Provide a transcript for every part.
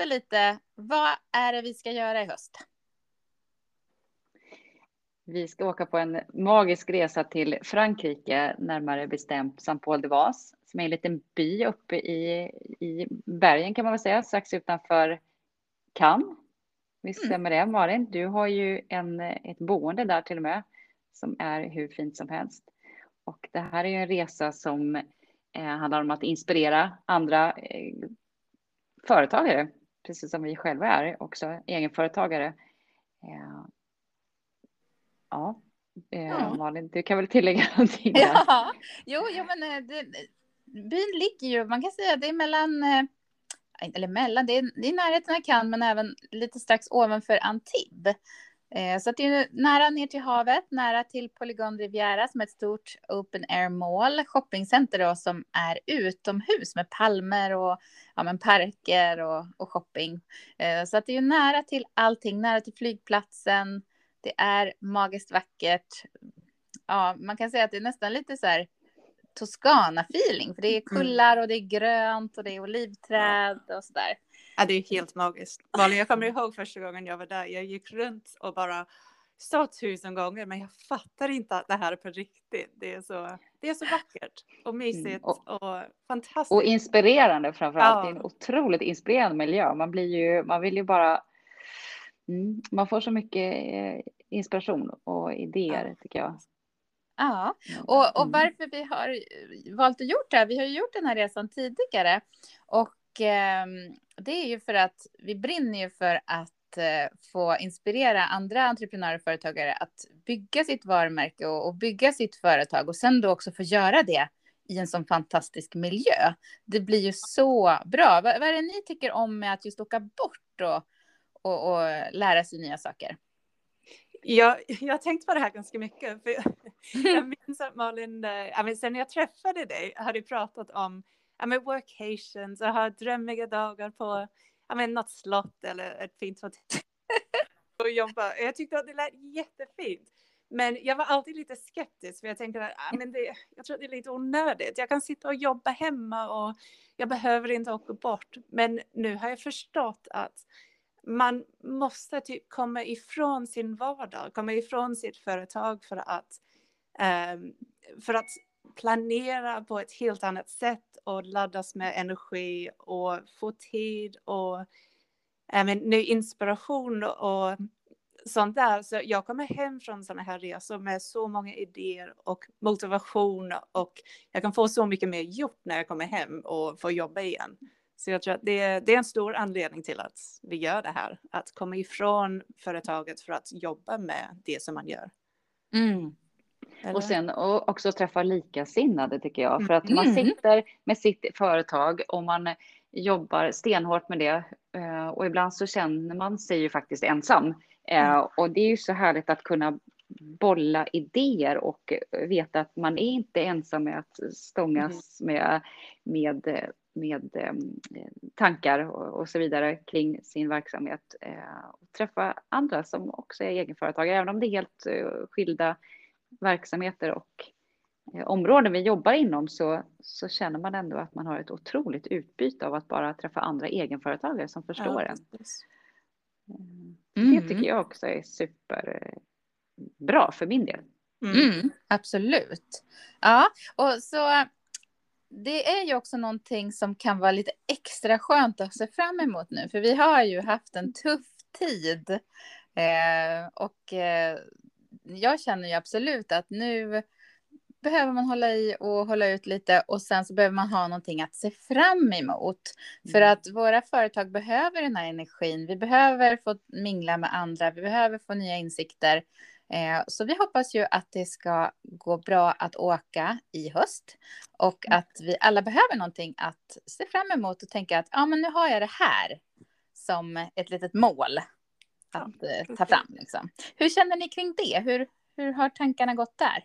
berätta lite, vad är det vi ska göra i höst? Vi ska åka på en magisk resa till Frankrike, närmare bestämt Saint-Paul-de-Vaz, som är en liten by uppe i, i bergen kan man väl säga, strax utanför Cannes. Visst mm. stämmer det, Malin? Du har ju en, ett boende där till och med, som är hur fint som helst. Och det här är ju en resa som eh, handlar om att inspirera andra eh, företagare, precis som vi själva är också egenföretagare. Eh, ja, eh, ja. Malin, du kan väl tillägga någonting? Där? Ja, jo, jo men eh, det, byn ligger ju, man kan säga det är mellan, eller mellan, det är, det är närheten av Cannes men även lite strax ovanför Antibes. Eh, så det är nära ner till havet, nära till Polygon Riviera som är ett stort open air mall, shoppingcenter då, som är utomhus med palmer och ja, men parker och, och shopping. Eh, så att det är nära till allting, nära till flygplatsen. Det är magiskt vackert. Ja, man kan säga att det är nästan lite så här Toscana-feeling, för det är mm. kullar och det är grönt och det är olivträd och så där. Ja, det är helt magiskt. Malin, jag kommer ihåg första gången jag var där. Jag gick runt och bara sa tusen gånger, men jag fattar inte att det här är på riktigt. Det är så, det är så vackert och mysigt mm, och, och, fantastiskt. Och inspirerande framför allt. Ja. Det är en otroligt inspirerande miljö. Man blir ju, man vill ju bara, mm, man får så mycket eh, inspiration och idéer ja. tycker jag. Ja, och, och mm. varför vi har valt att gjort det här, vi har ju gjort den här resan tidigare och eh, det är ju för att vi brinner ju för att eh, få inspirera andra entreprenörer och företagare att bygga sitt varumärke och, och, bygga sitt företag och sen då också få göra det i en sån fantastisk miljö. Det blir ju så bra. Vad, vad är det ni tycker om med att just åka bort och, och, och lära sig nya saker? Jag, jag har tänkt på det här ganska mycket. För jag minns att Malin, äh, sen jag träffade dig, hade pratat om ja, men workations och ha drömmiga dagar på ja, men något slott eller ett fint hotell. och jobba. Jag tyckte att det lät jättefint. Men jag var alltid lite skeptisk för jag tänkte att ah, men det, jag tror att det är lite onödigt. Jag kan sitta och jobba hemma och jag behöver inte åka bort. Men nu har jag förstått att man måste typ komma ifrån sin vardag, komma ifrån sitt företag för att, um, för att planera på ett helt annat sätt och laddas med energi och få tid och även ny inspiration och sånt där. Så jag kommer hem från sådana här resor med så många idéer och motivation och jag kan få så mycket mer gjort när jag kommer hem och får jobba igen. Så jag tror att det är, det är en stor anledning till att vi gör det här, att komma ifrån företaget för att jobba med det som man gör. Mm. Eller? Och sen också träffa likasinnade tycker jag. För att man mm. sitter med sitt företag och man jobbar stenhårt med det. Eh, och ibland så känner man sig ju faktiskt ensam. Eh, mm. Och det är ju så härligt att kunna bolla idéer och veta att man är inte ensam med att stångas mm. med, med, med eh, tankar och, så vidare kring sin verksamhet. Och träffa andra som också är egenföretagare, även om det är helt skilda verksamheter och eh, områden vi jobbar inom så, så känner man ändå att man har ett otroligt utbyte av att bara träffa andra egenföretagare som förstår ja, en. Mm. Det tycker jag också är superbra eh, för min del. Mm. Mm, absolut. Ja, och så det är ju också någonting som kan vara lite extra skönt att se fram emot nu, för vi har ju haft en tuff tid. Eh, och eh, jag känner ju absolut att nu behöver man hålla i och hålla ut lite och sen så behöver man ha någonting att se fram emot. Mm. För att våra företag behöver den här energin. Vi behöver få mingla med andra. Vi behöver få nya insikter. Eh, så vi hoppas ju att det ska gå bra att åka i höst och mm. att vi alla behöver någonting att se fram emot och tänka att ja, men nu har jag det här som ett litet mål att eh, ta fram. Liksom. Hur känner ni kring det? Hur, hur har tankarna gått där?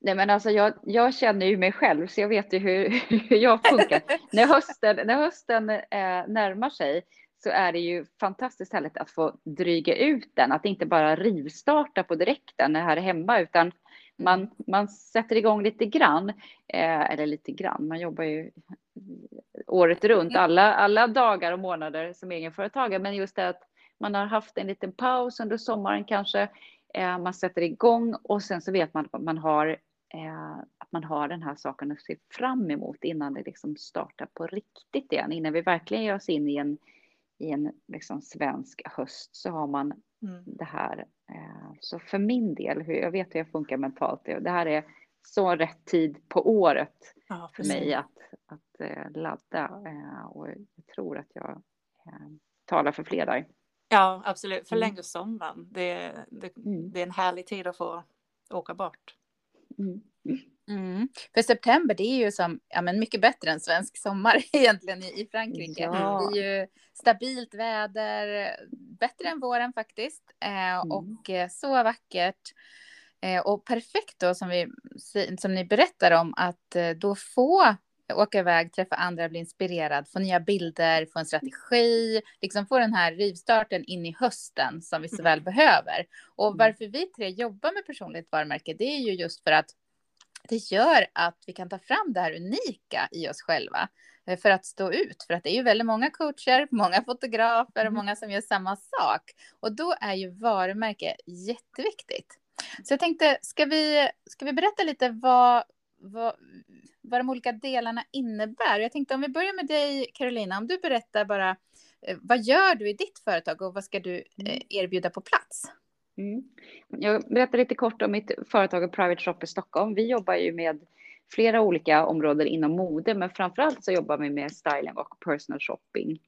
Nej, men alltså jag, jag känner ju mig själv, så jag vet ju hur, hur jag funkar. när hösten, när hösten eh, närmar sig så är det ju fantastiskt härligt att få dryga ut den, att inte bara rivstarta på direkten här hemma, utan man, mm. man sätter igång lite grann, eh, eller lite grann, man jobbar ju året runt, mm. alla, alla dagar och månader som egenföretagare. Men just det att man har haft en liten paus under sommaren kanske. Eh, man sätter igång och sen så vet man att man har eh, att man har den här saken att se fram emot innan det liksom startar på riktigt igen. Innan vi verkligen ger oss in i en, i en liksom svensk höst så har man mm. det här. Eh, så för min del, hur, jag vet hur jag funkar mentalt, det här är så rätt tid på året ja, för mig att, att uh, ladda. Uh, och jag tror att jag talar för fler där. Ja, absolut. Förlängd mm. sommaren. Det, det, mm. det är en härlig tid att få åka bort. Mm. Mm. För september det är ju som, ja, men mycket bättre än svensk sommar egentligen i, i Frankrike. Ja. Det är ju stabilt väder, bättre än våren faktiskt. Eh, mm. Och eh, så vackert. Eh, och perfekt då som, vi, som ni berättar om att eh, då få åka iväg, träffa andra, bli inspirerad, få nya bilder, få en strategi, liksom få den här rivstarten in i hösten som vi så väl behöver. Och mm. varför vi tre jobbar med personligt varumärke, det är ju just för att det gör att vi kan ta fram det här unika i oss själva eh, för att stå ut. För att det är ju väldigt många coacher, många fotografer och mm. många som gör samma sak. Och då är ju varumärke jätteviktigt. Så jag tänkte, ska vi, ska vi berätta lite vad, vad, vad de olika delarna innebär? Jag tänkte om vi börjar med dig, Carolina, om du berättar bara eh, vad gör du i ditt företag och vad ska du mm. eh, erbjuda på plats? Mm. Jag berättar lite kort om mitt företag Private Shop i Stockholm. Vi jobbar ju med flera olika områden inom mode, men framför allt så jobbar vi med styling och personal shopping.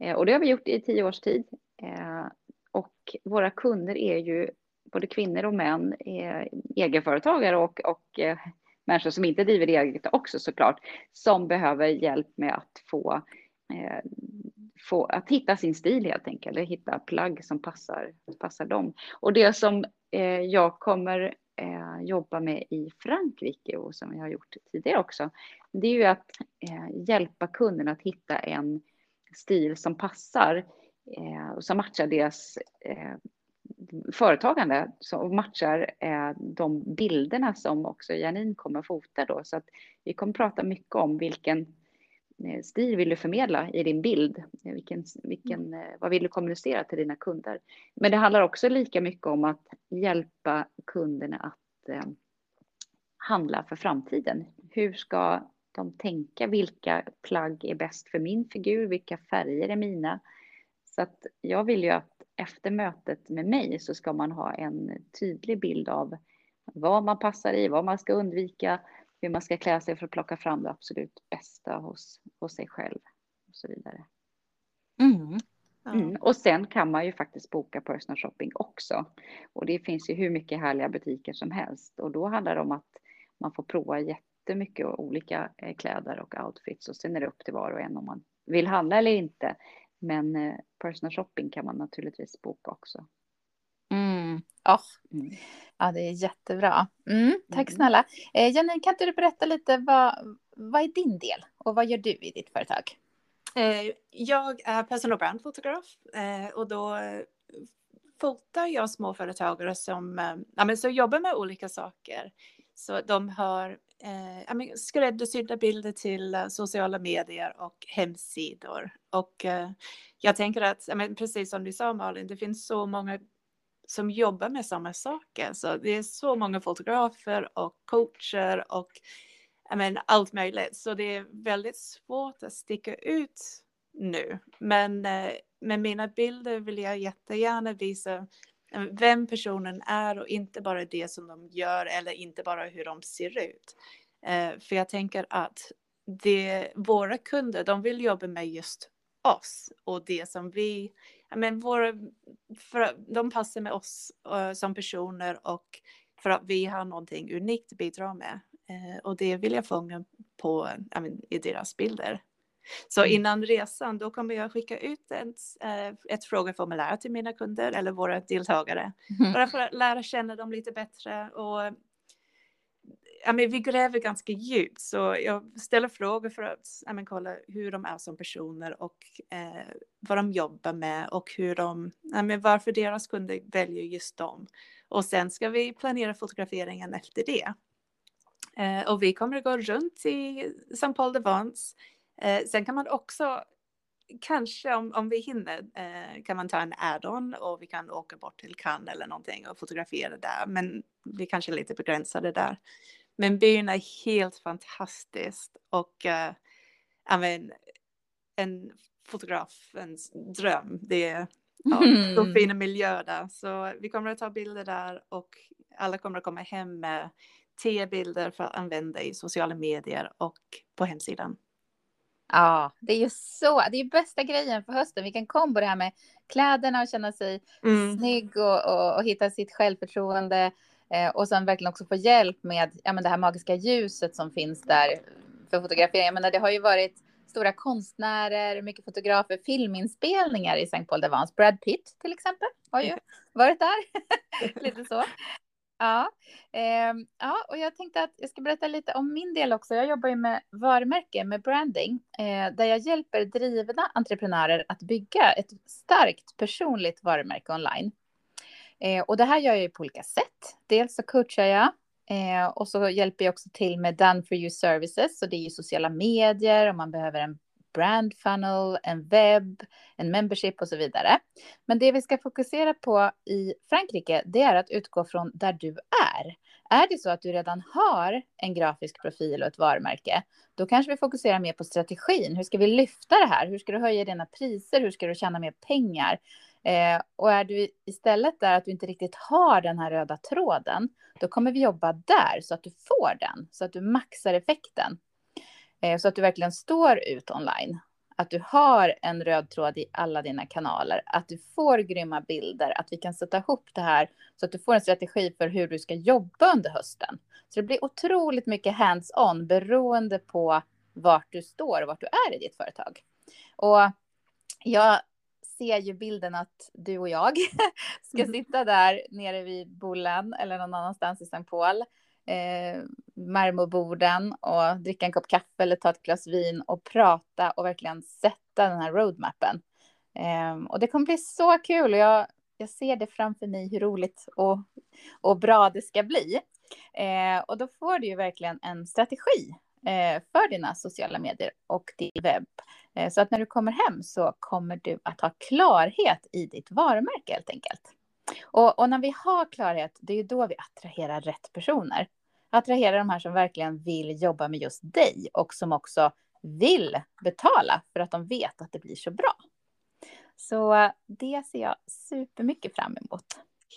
Eh, och det har vi gjort i tio års tid. Eh, och våra kunder är ju både kvinnor och män, eh, egenföretagare och, och eh, människor som inte driver eget också såklart, som behöver hjälp med att få eh, få, att hitta sin stil helt enkelt, eller hitta plagg som passar, passar dem. Och det som eh, jag kommer eh, jobba med i Frankrike och som jag har gjort tidigare också, det är ju att eh, hjälpa kunderna att hitta en stil som passar eh, och som matchar deras eh, företagande som matchar eh, de bilderna som också Janine kommer att fota då. Så att vi kommer prata mycket om vilken stil vill du förmedla i din bild? Eh, vilken, vilken, mm. eh, vad vill du kommunicera till dina kunder? Men det handlar också lika mycket om att hjälpa kunderna att eh, handla för framtiden. Hur ska de tänka? Vilka plagg är bäst för min figur? Vilka färger är mina? Så att jag vill ju att efter mötet med mig så ska man ha en tydlig bild av vad man passar i, vad man ska undvika, hur man ska klä sig för att plocka fram det absolut bästa hos, hos sig själv och så vidare. Mm. Mm. Och sen kan man ju faktiskt boka personal shopping också. Och det finns ju hur mycket härliga butiker som helst. Och då handlar det om att man får prova jättemycket olika eh, kläder och outfits. Och sen är det upp till var och en om man vill handla eller inte. Men eh, personal shopping kan man naturligtvis boka också. Mm. Oh. Mm. Ja, det är jättebra. Mm, tack mm. snälla. Eh, Janine, kan inte du berätta lite vad, vad är din del och vad gör du i ditt företag? Eh, jag är personal brandfotograf eh, och då fotar jag småföretagare som eh, ja, men så jobbar med olika saker. Så de har eh, men skräddarsydda bilder till uh, sociala medier och hemsidor. Och uh, jag tänker att, ja, men precis som du sa Malin, det finns så många som jobbar med samma saker. Så det är så många fotografer och coacher och men, allt möjligt. Så det är väldigt svårt att sticka ut nu. Men eh, med mina bilder vill jag jättegärna visa eh, vem personen är och inte bara det som de gör eller inte bara hur de ser ut. Eh, för jag tänker att det, våra kunder, de vill jobba med just oss och det som vi men vår, för, de passar med oss uh, som personer och för att vi har någonting unikt att bidra med. Uh, och det vill jag fånga på, I mean, i deras bilder. Så mm. innan resan då kommer jag skicka ut ett, uh, ett frågeformulär till mina kunder eller våra deltagare. Mm. Bara för att lära känna dem lite bättre och ja, men vi gräver ganska djupt så jag ställer frågor för att ja, men, kolla hur de är som personer och eh, vad de jobbar med och hur de, ja, men, varför deras kunder väljer just dem. Och sen ska vi planera fotograferingen efter det. Eh, och vi kommer att gå runt i St. Paul de Vence Eh, sen kan man också, kanske om, om vi hinner, eh, kan man ta en add-on och vi kan åka bort till Cannes eller någonting och fotografera där. Men vi kanske är lite begränsade där. Men byn är helt fantastiskt och äh, men, en fotografens dröm. Det är ja, så mm. fina miljöer där. Så vi kommer att ta bilder där och alla kommer att komma hem med tio bilder för att använda i sociala medier och på hemsidan. Ja, det är ju så. Det är bästa grejen för hösten. Vilken kombo det här med kläderna och känna sig mm. snygg och, och, och, hitta sitt självförtroende. Eh, och sen verkligen också få hjälp med ja, men det här magiska ljuset som finns där för fotografering. Jag menar, det har ju varit stora konstnärer, mycket fotografer, filminspelningar i St. Paul de Vence. Brad Pitt till exempel har ju varit där. Lite så. Ja, eh, ja, och jag tänkte att jag ska berätta lite om min del också. Jag jobbar ju med varumärke, med branding, eh, där jag hjälper drivna entreprenörer att bygga ett starkt personligt varumärke online. Eh, och det här gör jag ju på olika sätt. Dels så coachar jag eh, och så hjälper jag också till med done for you services. Så det är ju sociala medier om man behöver en brand funnel, en webb, en membership och så vidare. Men det vi ska fokusera på i Frankrike, det är att utgå från där du är. Är det så att du redan har en grafisk profil och ett varumärke, då kanske vi fokuserar mer på strategin. Hur ska vi lyfta det här? Hur ska du höja dina priser? Hur ska du tjäna mer pengar? Eh, och är du istället där att du inte riktigt har den här röda tråden, då kommer vi jobba där så att du får den, så att du maxar effekten. Eh, så att du verkligen står ut online. Att du har en röd tråd i alla dina kanaler, att du får grymma bilder, att vi kan sätta ihop det här så att du får en strategi för hur du ska jobba under hösten. Så det blir otroligt mycket hands-on beroende på vart du står och vart du är i ditt företag. Och jag ser ju bilden att du och jag ska mm. sitta där nere vid Bullen eller någon annanstans i St. Paul. Eh, marmorborden och dricka en kopp kaffe eller ta ett glas vin och prata och verkligen sätta den här roadmappen. Eh, och det kommer bli så kul och jag, jag ser det framför mig hur roligt och, och bra det ska bli. Eh, och då får du ju verkligen en strategi eh, för dina sociala medier och din webb. Eh, så att när du kommer hem så kommer du att ha klarhet i ditt varumärke helt enkelt. Och, och, när vi har klarhet, det är ju då vi attraherar rätt personer. Attraherar de här som verkligen vill jobba med just dig och som också vill betala för att de vet att det blir så bra. Så eh, det ser jag supermycket fram emot.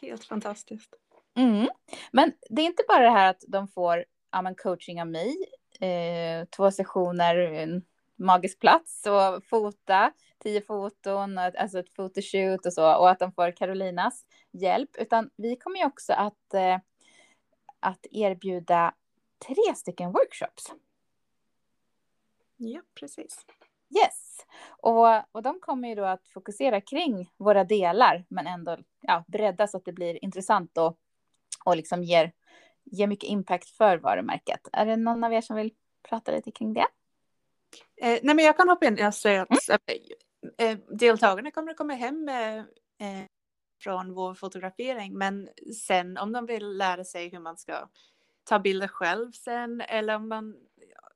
Helt fantastiskt. Mm. Men det är inte bara det här att de får ja, coaching av mig, eh, två sessioner, magisk plats och fota tio foton, alltså ett photoshoot och så och att de får Carolinas hjälp, utan vi kommer ju också att, eh, att erbjuda tre stycken workshops. Ja, precis. Yes, och, och de kommer ju då att fokusera kring våra delar, men ändå ja, bredda så att det blir intressant och, och liksom ger, ger mycket impact för varumärket. Är det någon av er som vill prata lite kring det? Eh, nej, men jag kan hoppa in. Jag säger att mm. Eh, deltagarna kommer att komma hem med, eh, från vår fotografering, men sen om de vill lära sig hur man ska ta bilder själv sen eller om man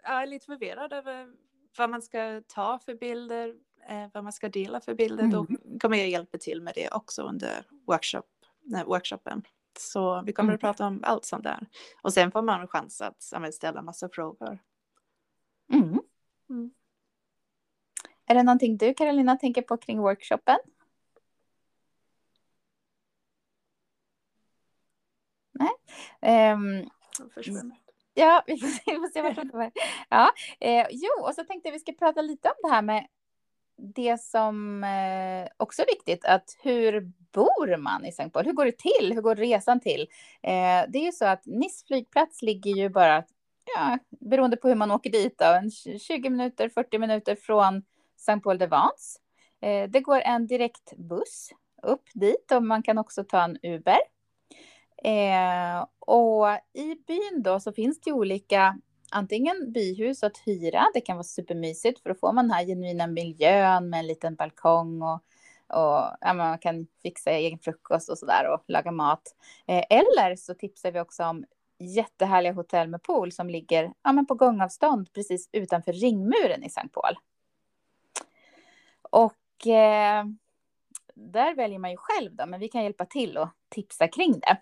är lite förvirrad över vad man ska ta för bilder, eh, vad man ska dela för bilder, mm. då kommer jag hjälpa till med det också under workshop, nej, workshopen. Så vi kommer mm. att prata om allt sånt där. Och sen får man en chans att ställa massa frågor. Mm. Är det någonting du, Carolina, tänker på kring workshopen? Nej. Um, ja, vi får se, vi får se vart det var. Ja, eh, jo, och så tänkte jag vi ska prata lite om det här med det som eh, också är viktigt, att hur bor man i St. Paul? Hur går det till? Hur går resan till? Eh, det är ju så att Nice flygplats ligger ju bara ja, beroende på hur man åker dit, då, en 20 minuter, 40 minuter från Saint Paul de Vence. Det går en direktbuss upp dit och man kan också ta en Uber. Eh, och i byn då så finns det olika, antingen byhus att hyra, det kan vara supermysigt för då får man den här genuina miljön med en liten balkong och, och ja, man kan fixa egen frukost och sådär och laga mat. Eh, eller så tipsar vi också om jättehärliga hotell med pool som ligger ja, men på gångavstånd precis utanför ringmuren i Sankt Paul. Och eh, där väljer man ju själv då, men vi kan hjälpa till och tipsa kring det.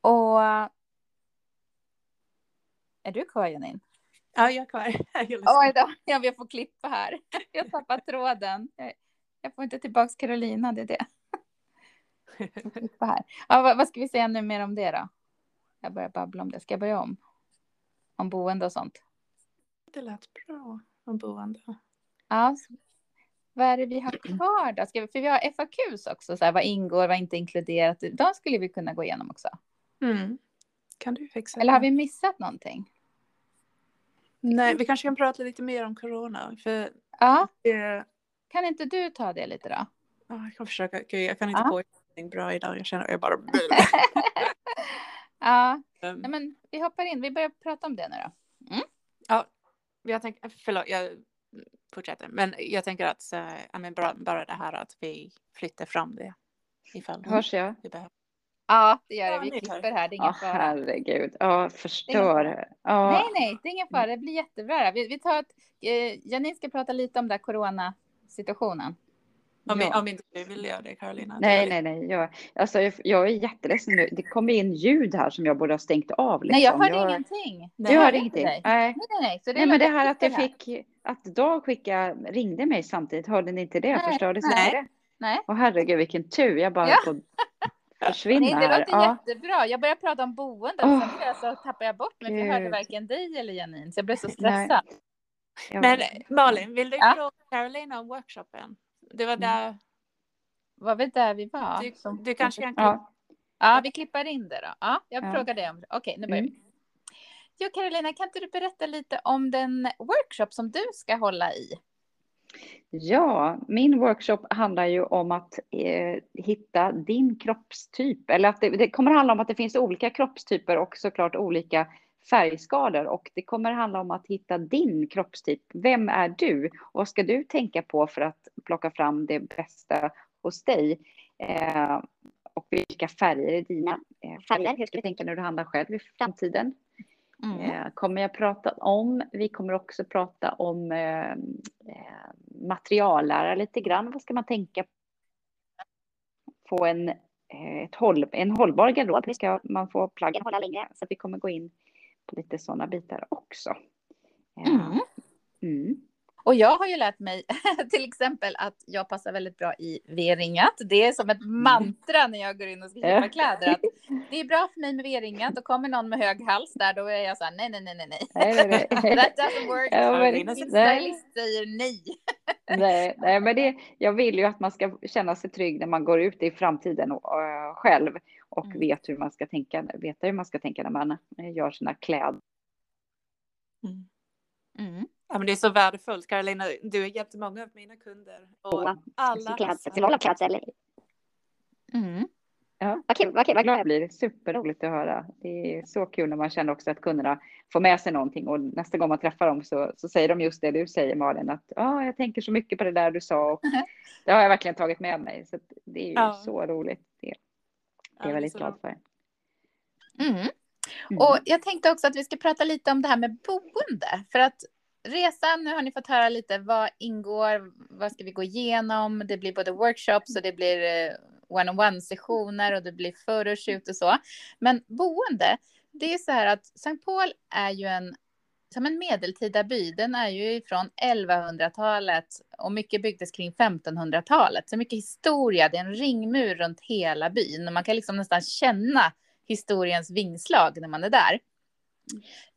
Och är du kvar Janine? Ja, jag är kvar. Oj då, jag vill få klippa här. Jag tappar tråden. Jag får inte tillbaka Carolina, det är det. Klippa här. Ja, vad, vad ska vi säga nu mer om det då? Jag börjar babbla om det. Ska jag börja om? Om boende och sånt? Det lät bra om boende. Ja. Vad är det vi har kvar då? Vi, för vi har FAQs också, så här, vad ingår, vad inte inkluderat. De skulle vi kunna gå igenom också. Mm. Kan du fixa Eller har vi missat någonting? Nej, vi kanske kan prata lite mer om corona. För Ja, det, kan inte du ta det lite då? ja, jag kan försöka. Gud, jag kan inte Ja. få någonting bra idag. Jag känner jag bara... ja, Um, nej, men vi hoppar in. Vi börjar prata om det nu då. ja, jag tänker, förlåt, jag fortsätter. Men jag tänker att men bara, bara det här att vi flyttar fram det. Ifall Hörs jag? vi behöver. Ja, det gör det. Vi klipper här. Det är ingen Ja, fara. herregud. Ja, förstör. Ja, Nej, nej, det är ingen fara. Det blir jättebra. Vi, vi tar ett, eh, Janine ska prata lite om den här coronasituationen. Om, Ja. ja. om inte du vill göra det Carolina. Det Nej, nej, nej. Jag, alltså, jag, jag är jätteledsen nu. Det kommer in ljud här som jag borde ha stängt av. Liksom. Nej, jag hörde jag, ingenting. Du hörde ingenting? Nej. Nej, nej, nej. Så det Nej, men det här att jag fick, att Dag skicka, ringde mig samtidigt, hörde ni inte det? Nej, Förstördes nej. inte det? Nej. Åh herregud vilken tur, jag bara Ja. på försvinna Nej, det här. låter Ja. jättebra. Jag började prata om blev jag så tappade jag bort mig. för Jag hörde varken dig eller Janine, så jag blev så stressad. Ja. Men Malin, vill du Ja. fråga Carolina om workshopen? Det var där. Var vi där vi var? Du, Som- du kanske kan Ja. Ja, vi klippar in det då. Ja, jag Ja. frågar dig om det. Okej, nu börjar Mm. vi. Jo, Carolina, kan inte du berätta lite om den workshop som du ska hålla i? Ja, min workshop handlar ju om att eh, hitta din kroppstyp. Eller att det, det kommer handla om att det finns olika kroppstyper och såklart olika färgskador. Och det kommer handla om att hitta din kroppstyp. Vem är du? Och vad ska du tänka på för att plocka fram det bästa hos dig? Eh, och vilka färger är dina eh, färger? Hur ska du tänka när du handlar själv i framtiden? Mm. Eh, kommer jag prata om. Vi kommer också prata om eh, eh, materiallära lite grann. Vad ska man tänka på? Få en, eh, ett håll, en hållbar garderob. Hur ska man få plaggen hålla längre? Så vi kommer gå in lite sådana bitar också. Eh, Mm. mm. Och jag har ju lärt mig till exempel att jag passar väldigt bra i V-ringat. Det är som ett mantra när jag går in och ska köpa kläder. Att det är bra för mig med V-ringat. Och kommer någon med hög hals där, då är jag så här, nej, nej, nej, nej, nej. That doesn't work. Ja, men- Min nej. stylist säger nej. Nej, nej, men det, jag vill ju att man ska känna sig trygg när man går ut i framtiden och, eh, själv och Mm. vet hur man ska tänka, veta hur man ska tänka när man eh, gör sina kläder. Mm. Mm. Ja, men det är så värdefullt. Carolina, du har hjälpt många av mina kunder. Och alla klädsel. Mm. Ja, vad kul, vad kul, vad glad jag blir. Superroligt att höra. Det är så kul när man känner också att kunderna får med sig någonting och nästa gång man träffar dem så, så säger de just det du säger Malin att ah, jag tänker så mycket på det där du sa och det har jag verkligen tagit med mig så det är ju Ja. så roligt. Det, det är jag väldigt glad för. Mm. Mm. Och jag tänkte också att vi ska prata lite om det här med boende. För att resan, nu har ni fått höra lite vad ingår, vad ska vi gå igenom. Det blir både workshops och det blir eh, one-on-one sessioner och det blir photoshoot och så. Men boende, det är så här att Sankt Paul är ju en som en medeltida by. Den är ju från 1100-talet och mycket byggdes kring 1500-talet. Så mycket historia, det är en ringmur runt hela byn och man kan liksom nästan känna historiens vingslag när man är där.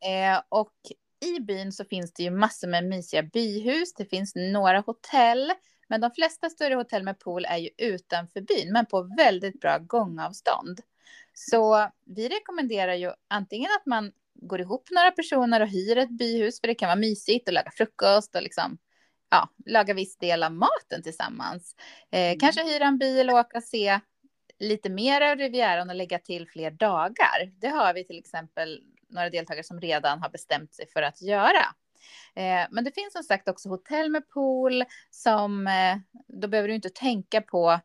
Eh, och i byn så finns det ju massor med mysiga byhus. Det finns några hotell, men de flesta större hotell med pool är ju utanför byn, men på väldigt bra gångavstånd. Så vi rekommenderar ju antingen att man går ihop några personer och hyr ett byhus, för det kan vara mysigt att laga frukost och liksom ja, laga viss del av maten tillsammans. Eh, Kanske hyra en bil och åka och se lite mer av Rivieran och lägga till fler dagar. Det har vi till exempel några deltagare som redan har bestämt sig för att göra. Eh, men det finns som sagt också hotell med pool som eh, då behöver du inte tänka på,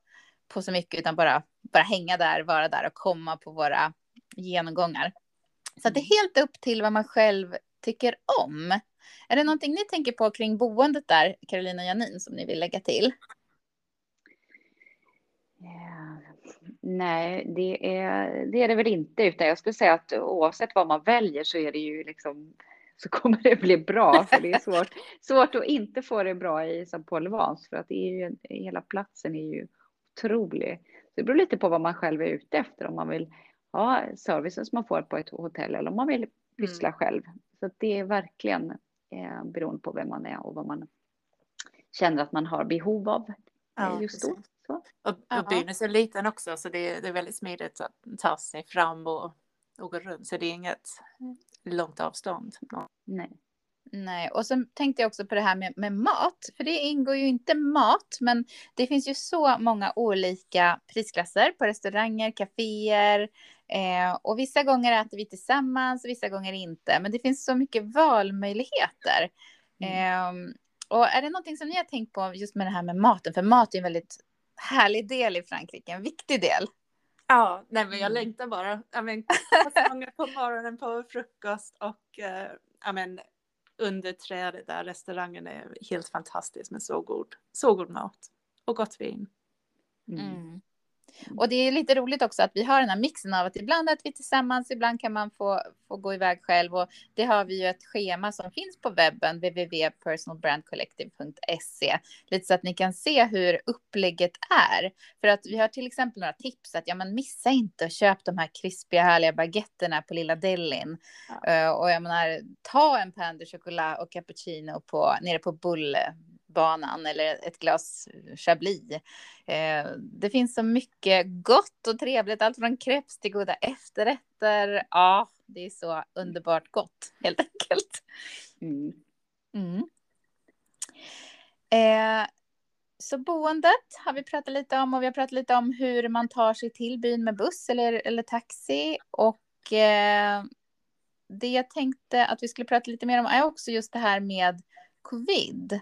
på så mycket utan bara, bara hänga där, vara där och komma på våra genomgångar. Så det är helt upp till vad man själv tycker om. Är det någonting ni tänker på kring boendet där, Carolina och Janin, som ni vill lägga till? Yeah. Nej, det är, det är det väl inte, utan jag skulle säga att oavsett vad man väljer så är det ju liksom så kommer det bli bra. För det är svårt, svårt att inte få det bra i St. Paul Vans för att det är ju, hela platsen är ju otrolig. Så det beror lite på vad man själv är ute efter, om man vill ha servicen som man får på ett hotell eller om man vill pyssla mm. själv. Så det är verkligen eh, beroende på vem man är och vad man känner att man har behov av ja, just då. Så. Och, och byn är så liten också så det, det, är väldigt smidigt att ta sig fram och, och gå runt. Så det är inget långt avstånd. Nej. Nej, och så tänkte jag också på det här med, med, mat, för det ingår ju inte mat, men det finns ju så många olika prisklasser på restauranger, kaféer eh, och vissa gånger äter vi tillsammans, vissa gånger inte, men det finns så mycket valmöjligheter. Mm. Eh, och är det någonting som ni har tänkt på just med det här med maten, för mat är en väldigt härlig del i Frankrike, en viktig del. Ja, nej men jag mm. längtar bara. Jag men, på morgonen på frukost och äh, jag men, under trädet där restaurangen är helt fantastisk med så god, så god mat och gott vin. Mm. mm. Och det är lite roligt också att vi har den här mixen av att ibland äter vi tillsammans, ibland kan man få, få gå iväg själv och det har vi ju ett schema som finns på webben www.personalbrandcollective.se lite så att ni kan se hur upplägget är. För att vi har till exempel några tips att ja, men missa inte att köpa de här krispiga härliga baguetterna på lilla Delin ja. uh, och jag menar ta en pain de chocolat och cappuccino på nere på Bulle banan eller ett glas chablis. Eh, det finns så mycket gott och trevligt, allt från crepes till goda efterrätter. Ja, det är så underbart gott helt enkelt. Mm. Mm. Eh, så boendet har vi pratat lite om och vi har pratat lite om hur man tar sig till byn med buss eller, eller taxi. Och eh, det jag tänkte att vi skulle prata lite mer om är också just det här med covid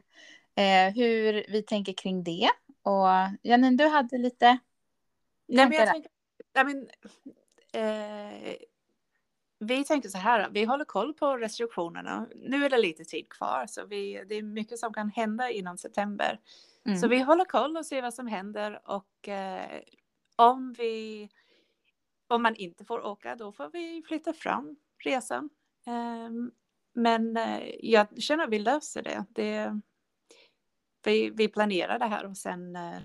eh, hur vi tänker kring det. Och Janine, du hade lite... Nej, men jag tänker, I mean, eh, vi tänker så här, vi håller koll på restriktionerna. Nu är det lite tid kvar, så vi, det är mycket som kan hända inom september. Mm. Så vi håller koll och ser vad som händer och eh, om vi om man inte får åka, då får vi flytta fram resan. Ehm, eh, men jag känner att vi löser det. det vi, vi planerar det här och sen eh,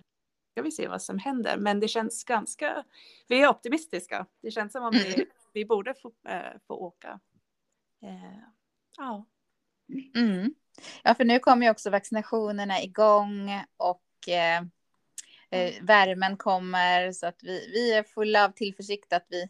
ska vi se vad som händer. Men det känns ganska, vi är optimistiska. Det känns som om vi, mm. vi borde få, äh, få åka. Äh, ja. Mm. Ja, för nu kommer ju också vaccinationerna igång och eh, mm. värmen kommer så att vi, vi är fulla av tillförsikt att vi,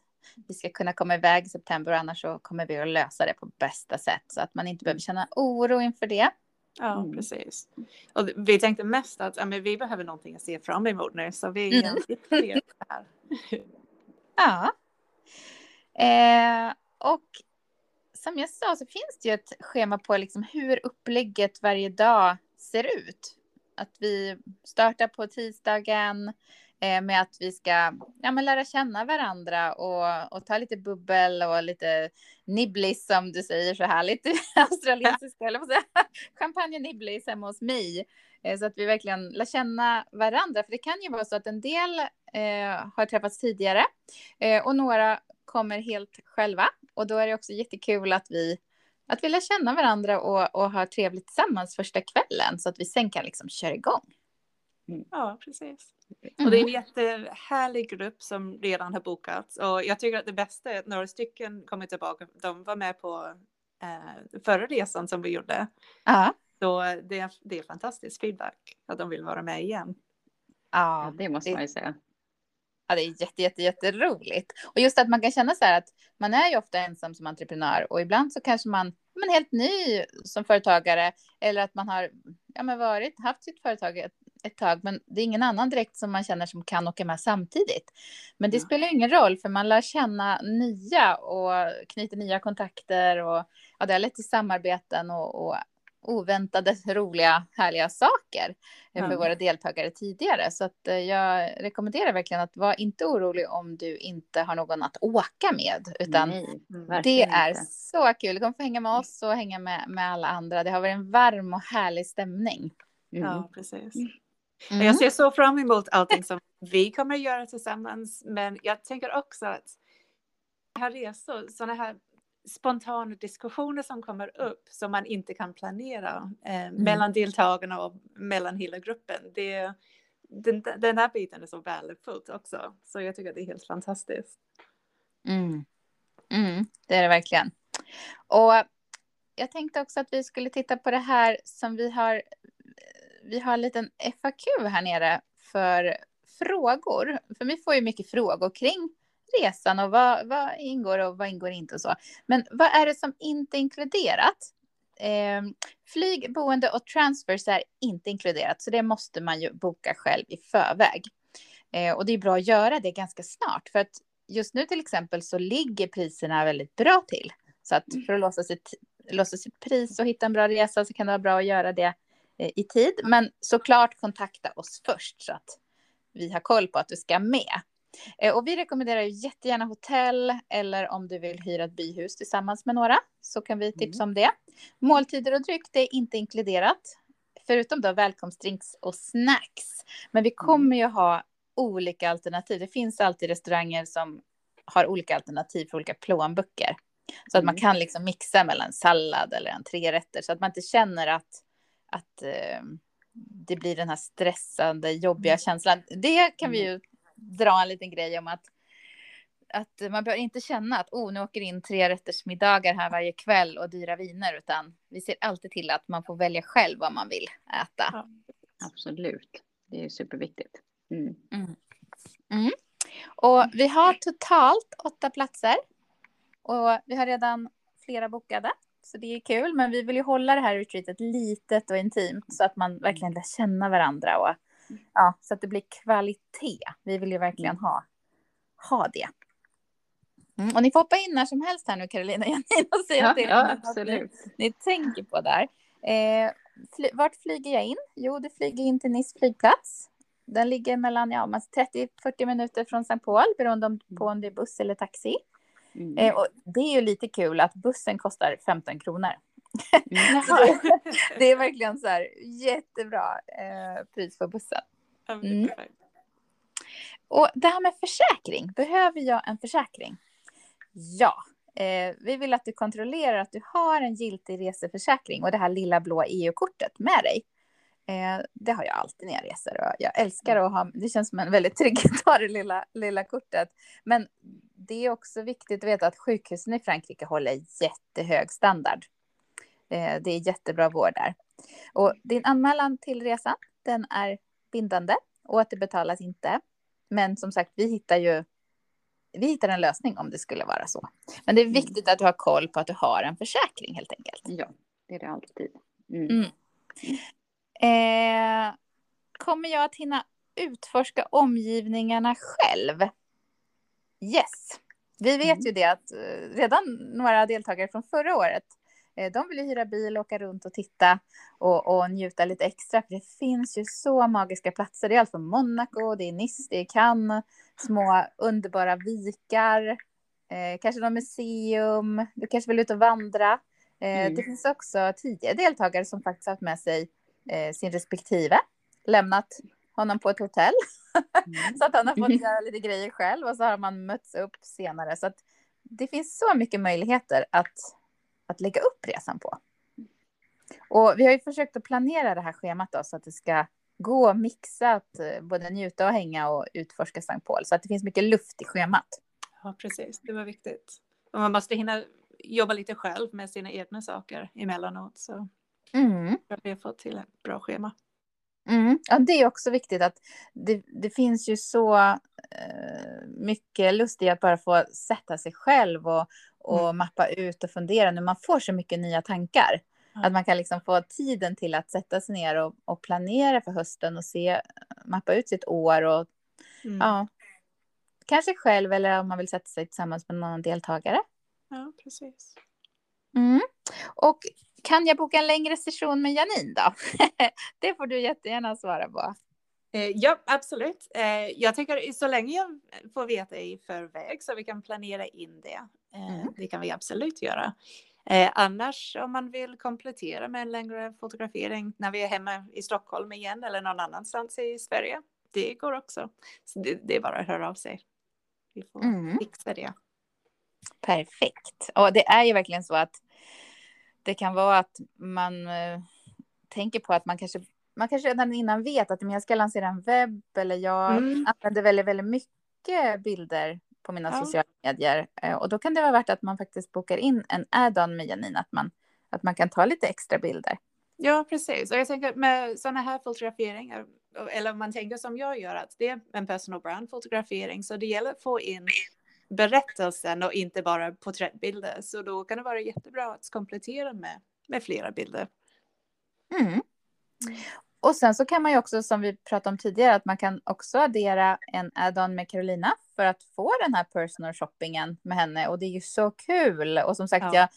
vi ska kunna komma iväg i september och annars så kommer vi att lösa det på bästa sätt så att man inte behöver känna oro inför det. Ja, mm. precis. Och vi tänkte mest att ja, men vi behöver någonting att se fram emot nu, så vi mm. det här. ja. Eh, och som jag sa så finns det ju ett schema på liksom hur upplägget varje dag ser ut. Att vi startar på tisdagen, Eh, med att vi ska ja, men lära känna varandra och, och ta lite bubbel och lite nibblis som du säger så härligt australiensiska, eller vad säger champagne nibblis hemma hos mig. Eh, så att vi verkligen lär känna varandra, för det kan ju vara så att en del eh, har träffats tidigare eh, och några kommer helt själva och då är det också jättekul att vi att vi lär känna varandra och, och har trevligt tillsammans första kvällen så att vi sen kan liksom köra igång. Mm. Ja, precis. Mm. Och det är en jättehärlig grupp som redan har bokats och jag tycker att det bästa är att några stycken kommer tillbaka. De var med på eh, förra resan som vi gjorde. Ja. Så det är, det är fantastisk feedback att de vill vara med igen. Ja, det måste man ju säga. Ja, det är jätte, jätte, jätteroligt. Och just att man kan känna så här att man är ju ofta ensam som entreprenör och ibland så kanske man men helt ny som företagare eller att man har ja, men varit, haft sitt företag ett, ett tag, men det är ingen annan direkt som man känner som kan åka med samtidigt. Men det ja. spelar ingen roll, för man lär känna nya och knyter nya kontakter och ja, det har lett till samarbeten och, och, oväntade, roliga, härliga saker Ja. för våra deltagare tidigare. Så att eh, jag rekommenderar verkligen att vara inte orolig om du inte har någon att åka med, utan Nej, det är inte. så kul. Du kommer få hänga med oss och hänga med, med alla andra. Det har varit en varm och härlig stämning. Mm. Ja, precis. Mm. Jag ser så fram emot allting som vi kommer att göra tillsammans. Men jag tänker också att här resor, sådana här spontana diskussioner som kommer upp som man inte kan planera eh, mellan deltagarna och mellan hela gruppen. Det, den, den här biten är så värdefullt också. Så jag tycker att det är helt fantastiskt. Mm. Mm, det är det verkligen. Och jag tänkte också att vi skulle titta på det här som vi har. Vi har en liten FAQ här nere för frågor. För vi får ju mycket frågor kring resan och vad, vad ingår och vad ingår inte och så. Men vad är det som inte är inkluderat? Eh, flyg, boende och transfers är inte inkluderat, så det måste man ju boka själv i förväg. Eh, och det är bra att göra det ganska snart, för att just nu till exempel så ligger priserna väldigt bra till. Så att för att låsa sitt, låsa sitt pris och hitta en bra resa så kan det vara bra att göra det i tid. Men såklart kontakta oss först så att vi har koll på att du ska med. Eh, Och vi rekommenderar jättegärna hotell eller om du vill hyra ett byhus tillsammans med några så kan vi tipsa om det. Måltider och dryck det är inte inkluderat. Förutom då välkomstdrinks och snacks. Men vi kommer ju ha olika alternativ. Det finns alltid restauranger som har olika alternativ för olika plånböcker. Så att man Mm. kan liksom mixa mellan sallad eller en trerätter så att man inte känner att, att eh, det blir den här stressande, jobbiga känslan. Det kan vi ju dra en liten grej om att att man behöver inte känna att oh, nu åker in tre rätters middagar här varje kväll och dyra viner, utan vi ser alltid till att man får välja själv vad man vill äta. Ja. Absolut. Det är superviktigt. Mm. Och vi har totalt åtta platser. Och vi har redan flera bokade. Så det är kul. Men vi vill ju hålla det här retreatet litet och intimt. Så att man verkligen lär känna varandra. Och, ja, så att det blir kvalitet. Vi vill ju verkligen ha, ha det. Mm, och ni får hoppa in när som helst här nu Carolina och Janine och säga Ja, till ja, absolut. Ni, ni tänker på där. Eh, fly, vart flyger jag in? Jo, du flyger in till Nice flygplats. Den ligger mellan ja, 30-40 minuter från St. Paul beroende på om det är buss eller taxi. Mm. Eh, och det är ju lite kul att bussen kostar 15 kronor. Mm. Det, är verkligen så här jättebra eh, pris på bussen. Mm. Och det här med försäkring, behöver jag en försäkring? Ja, eh, vi vill att du kontrollerar att du har en giltig reseförsäkring och det här lilla blå EU-kortet med dig. Eh, det har jag alltid när jag reser och jag älskar att ha, det känns som en väldigt trygghet att ha det lilla, lilla kortet. Men det är också viktigt att veta att sjukhusen i Frankrike håller jättehög standard. Eh, det är jättebra vård där. Och din anmälan till resan, den är bindande och återbetalas inte. Men som sagt, vi hittar ju vi hittar en lösning om det skulle vara så. Men det är viktigt att du har koll på att du har en försäkring helt enkelt. Ja, det är det alltid. Mm. Mm. Eh, kommer jag att hinna utforska omgivningarna själv? Yes. Vi vet Mm. ju det att eh, redan några deltagare från förra året, eh, de vill hyra bil, åka runt och titta och, och njuta lite extra. För det finns ju så magiska platser. Det är allt från Monaco, det är Nice, det är Cannes, små underbara vikar, eh, kanske något museum, du kanske vill ut och vandra. Eh, Mm. Det finns också tio deltagare som faktiskt haft med sig eh, sin respektive, lämnat honom på ett hotell Mm. så att han har fått göra lite grejer själv och så har man mötts upp senare. Så att det finns så mycket möjligheter att, att lägga upp resan på. Och vi har ju försökt att planera det här schemat då, så att det ska gå att mixa att eh, både njuta och hänga och utforska Sankt Paul. Så att det finns mycket luft i schemat. Ja, precis. Det var viktigt. Och man måste hinna jobba lite själv med sina egna saker emellanåt. Så Mm. jag har fått till ett bra schema. Mm. Ja, det är också viktigt att det, det finns ju så eh, mycket lust i att bara få sätta sig själv och, och Mm. mappa ut och fundera. Nu man får så mycket nya tankar. Att man kan liksom få tiden till att sätta sig ner och, och planera för hösten och se, mappa ut sitt år och Mm. ja, kanske själv eller om man vill sätta sig tillsammans med någon deltagare. ja, precis. Mm. Och kan jag boka en längre session med Janine då? det får du jättegärna svara på. Eh, ja, absolut. Eh, jag tycker så länge jag får veta i förväg så vi kan planera in det. Eh, mm. Det kan vi absolut göra. Annars om man vill komplettera med en längre fotografering när vi är hemma i Stockholm igen eller någon annanstans i Sverige. Det går också. Så det, det är bara att höra av sig. Vi får mm. fixa det. Perfekt. Och det är ju verkligen så att det kan vara att man eh, tänker på att man kanske man kanske redan innan vet att jag ska lansera en webb eller jag mm. använder väldigt, väldigt mycket bilder på mina ja. sociala medier. Eh, och då kan det vara värt att man faktiskt bokar in en add-on med Janine, att man, att man kan ta lite extra bilder. Ja, precis. Och jag tänker med sådana här fotograferingar, eller om man tänker som jag gör, att det är en personal brand fotografering, så det gäller att få in berättelsen och inte bara porträttbilder. Så då kan det vara jättebra att komplettera med, med flera bilder. Mm. mm. Och sen så kan man ju också, som vi pratade om tidigare, att man kan också addera en add-on med Carolina för att få den här personal shoppingen med henne. Och det är ju så kul. Och som sagt, ja. ja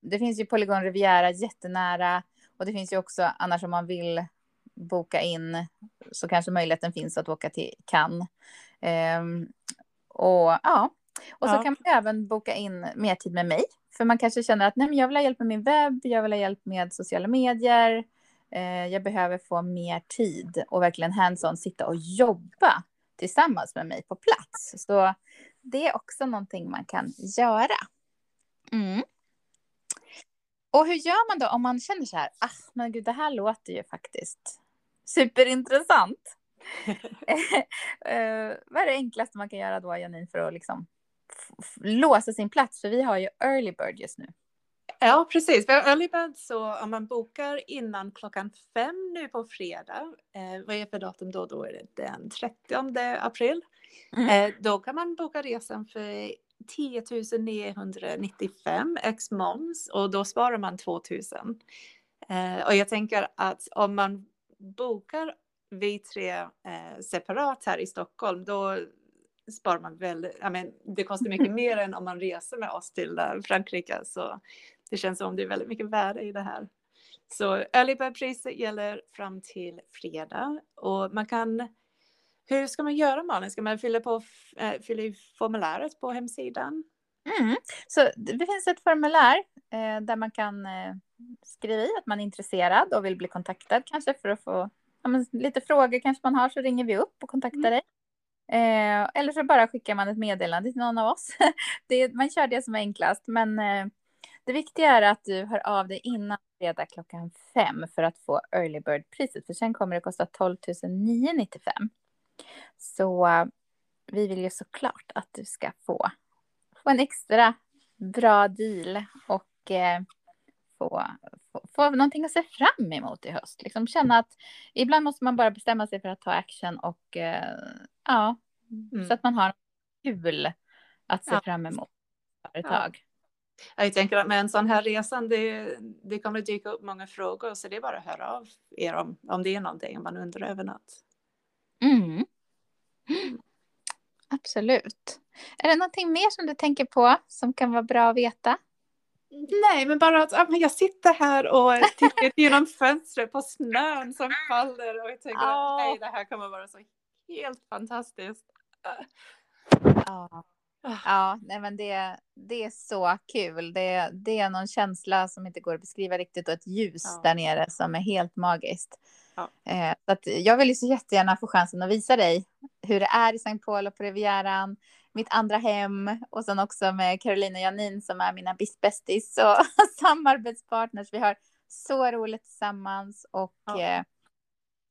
det finns ju Polygon Riviera jättenära. Och det finns ju också, annars om man vill boka in, så kanske möjligheten finns att åka till Cannes. Um, och ja, och så ja. kan man även boka in mer tid med mig. För man kanske känner att nej, men jag vill ha hjälp med min webb, jag vill ha hjälp med sociala medier. Eh, jag behöver få mer tid och verkligen hands-on sitta och jobba tillsammans med mig på plats. Så det är också någonting man kan göra. Mm. Och hur gör man då om man känner så här, ah, men gud, det här låter ju faktiskt superintressant. uh, vad är det enklaste man kan göra då, Janine, för att liksom låsa sin plats? För vi har ju early bird just nu. Ja, precis. För Earlybird så om man bokar innan klockan fem nu på fredag, eh, vad är det för datum då? Då är det den 30 april. Mm. Eh, då kan man boka resan för 10 995 ex moms och då sparar man 2 000. Eh, och jag tänker att om man bokar vi tre eh, separat här i Stockholm, då sparar man väldigt, I mean, det kostar mycket mer än om man reser med oss till uh, Frankrike. Så det känns som det är väldigt mycket värde i det här. Så early bird-priset gäller fram till fredag och man kan hur ska man göra Malin? Ska man fylla, på, äh, fylla i formuläret på hemsidan? Mm. Så det finns ett formulär eh, där man kan eh, skriva i att man är intresserad och vill bli kontaktad kanske för att få ja, lite frågor kanske man har så ringer vi upp och kontaktar mm. dig. Eh, eller så bara skickar man ett meddelande till någon av oss. det, man kör det som är enklast men eh, det viktiga är att du hör av dig innan fredag klockan fem för att få early bird-priset, för sen kommer det kosta 12 995. Så vi vill ju såklart att du ska få, få en extra bra deal och eh, få, få, få någonting att se fram emot i höst. Liksom känna att ibland måste man bara bestämma sig för att ta action och eh, ja, mm. så att man har kul att se ja. fram emot företag. Ja. Jag tänker att med en sån här resa, det, det kommer att dyka upp många frågor, så det är bara att höra av er om, om det är någonting, man undrar över något. Mm. Absolut. Är det någonting mer som du tänker på som kan vara bra att veta? Nej, men bara att jag sitter här och tittar genom fönstret på snön som faller och jag tänker oh. att nej, det här kommer vara så helt fantastiskt. Ja. Ah. Ja, nej men det, det är så kul. Det, det är någon känsla som inte går att beskriva riktigt och ett ljus ja. där nere som är helt magiskt. Ja. Eh, så att jag vill ju så jättegärna få chansen att visa dig hur det är i Sankt Paul och på Rivieran, mitt andra hem och sen också med Carolina och Janine som är mina bästis och samarbetspartners. Vi har så roligt tillsammans och ja. Eh,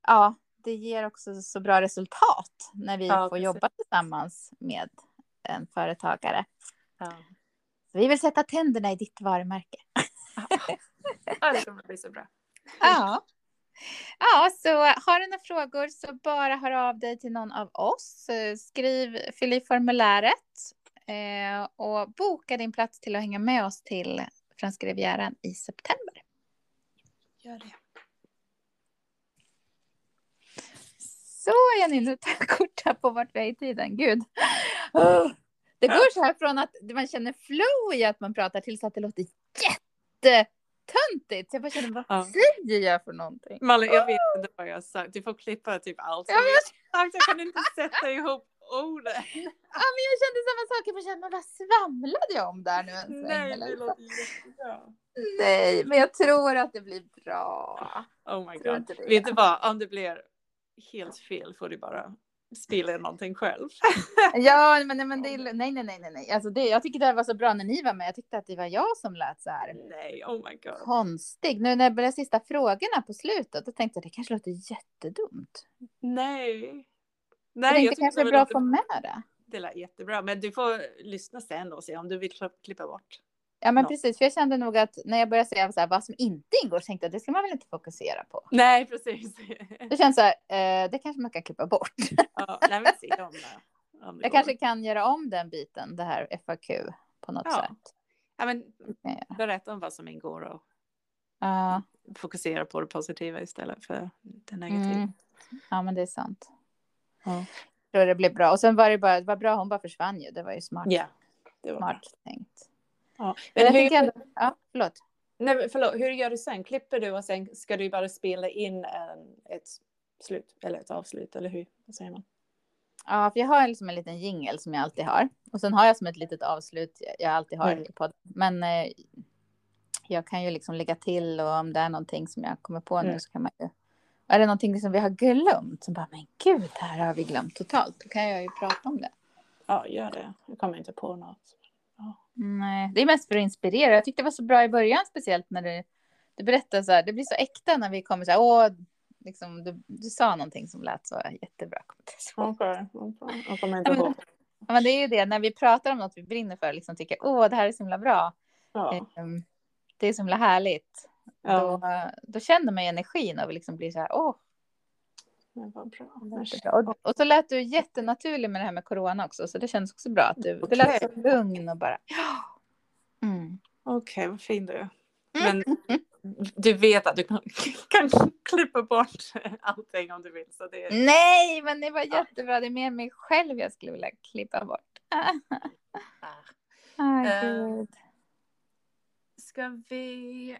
ja, det ger också så bra resultat när vi ja, får precis. jobba tillsammans med en företagare. Ja. Vi vill sätta tänderna i ditt varumärke. Ja, det kommer bli så bra. Ja. Ja, så har du några frågor så bara hör av dig till någon av oss. Skriv, fyll i formuläret eh, och boka din plats till att hänga med oss till Franska Rivieran i september. Gör det. Så Jenny, nu tar jag kort på vart vi är i tiden. Gud. Det går så här från att man känner flow i att man pratar till så att det låter jätte töntigt. Jag bara kände, vad ja. säger jag för någonting? Malin, jag vet inte vad jag sagt. Du får klippa typ allt som ja, jag har sagt. Jag kan inte sätta ihop orden. Ja, men jag kände samma sak. Jag bara kände, vad svamlade jag om där nu en Nej, det låter jättebra. Nej, men jag tror att det blir bra. Oh my god. Vet du vad, om det blir helt fel får du bara spela någonting själv. ja, men, men det, nej, nej, nej, nej, alltså det, jag tycker det var så bra när ni var med. Jag tyckte att det var jag som lät så här. Nej, oh my god. Konstig. Nu när jag började sista frågorna på slutet, då tänkte jag det kanske låter jättedumt. Nej. Nej, jag, jag det kanske är bra att få med det. Det lät jättebra, men du får lyssna sen och se om du vill klippa bort. Ja men precis, för jag kände nog att när jag började säga så här, vad som inte ingår så tänkte jag att det ska man väl inte fokusera på. Nej precis. Det känns så här, eh, det kanske man kan klippa bort. Ja, nej, men se om, om jag går. kanske kan göra om den biten, det här FAQ på något ja. sätt. Ja men berätta om vad som ingår och uh. fokusera på det positiva istället för det negativa. Mm. Ja men det är sant. Ja. Jag tror det blir bra. Och sen var det bara, det var bra, hon bara försvann ju. Det var ju smart. Ja, det var smart bra. tänkt. Ja. Men hur, ändå, ja, förlåt. Nej, förlåt. Hur gör du sen? Klipper du och sen ska du bara spela in en, ett slut eller ett avslut eller hur? Vad säger man? Ja, för jag har liksom en liten jingel som jag alltid har och sen har jag som ett litet avslut jag alltid har mm. på Men eh, jag kan ju liksom lägga till och om det är någonting som jag kommer på mm. nu så kan man ju. Är det någonting som vi har glömt som bara men gud, här har vi glömt totalt. Då kan jag ju prata om det. Ja, gör det. Jag kommer inte på något. Nej, det är mest för att inspirera. Jag tyckte det var så bra i början, speciellt när du, du berättade så här. Det blir så äkta när vi kommer så här. Åh, liksom, du, du sa någonting som lät så jättebra. Okej, okay, jag kommer inte ihåg. Ja, men det är ju det, när vi pratar om något vi brinner för, liksom tycker åh, det här är så himla bra. Ja. Ehm, det är så himla härligt. Ja. Då, då känner man energin och liksom blir så här, åh, men vad bra. Och, och, så lät du jättenaturlig med det här med corona också, så det känns också bra att du, okay. du lät så lugn och bara... Mm. Okej, okay, vad fin du är. Men du vet att du kan, kan klippa bort allting om du vill. Så det... Nej, men det var jättebra. Det är mer mig själv jag skulle vilja klippa bort. ah, uh, ska vi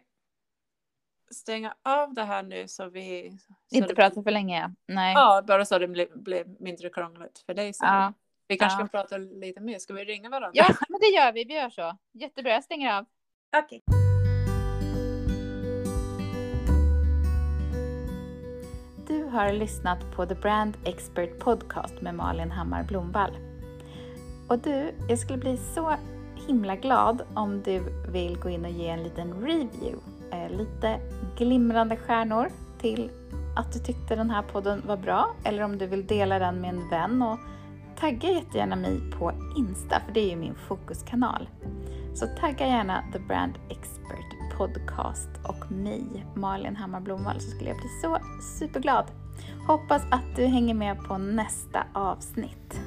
stänga av det här nu så vi... Så inte det, prata för länge, nej. Ja, bara så det blir, blir mindre krångligt för dig. Så ja. Vi kanske ja. kan prata lite mer. Ska vi ringa varandra? Ja, men det gör vi. Vi gör så. Jättebra, jag stänger av. Okej. Okay. Du har lyssnat på The Brand Expert Podcast med Malin Hammar Blomvall. Och du, jag skulle bli så himla glad om du vill gå in och ge en liten review Eh, lite glimrande stjärnor till att du tyckte den här podden var bra eller om du vill dela den med en vän och tagga jättegärna mig på Insta för det är ju min fokuskanal. Så tagga gärna The Brand Expert Podcast och mig, Malin Hammar Blomvall, så skulle jag bli så superglad. Hoppas att du hänger med på nästa avsnitt.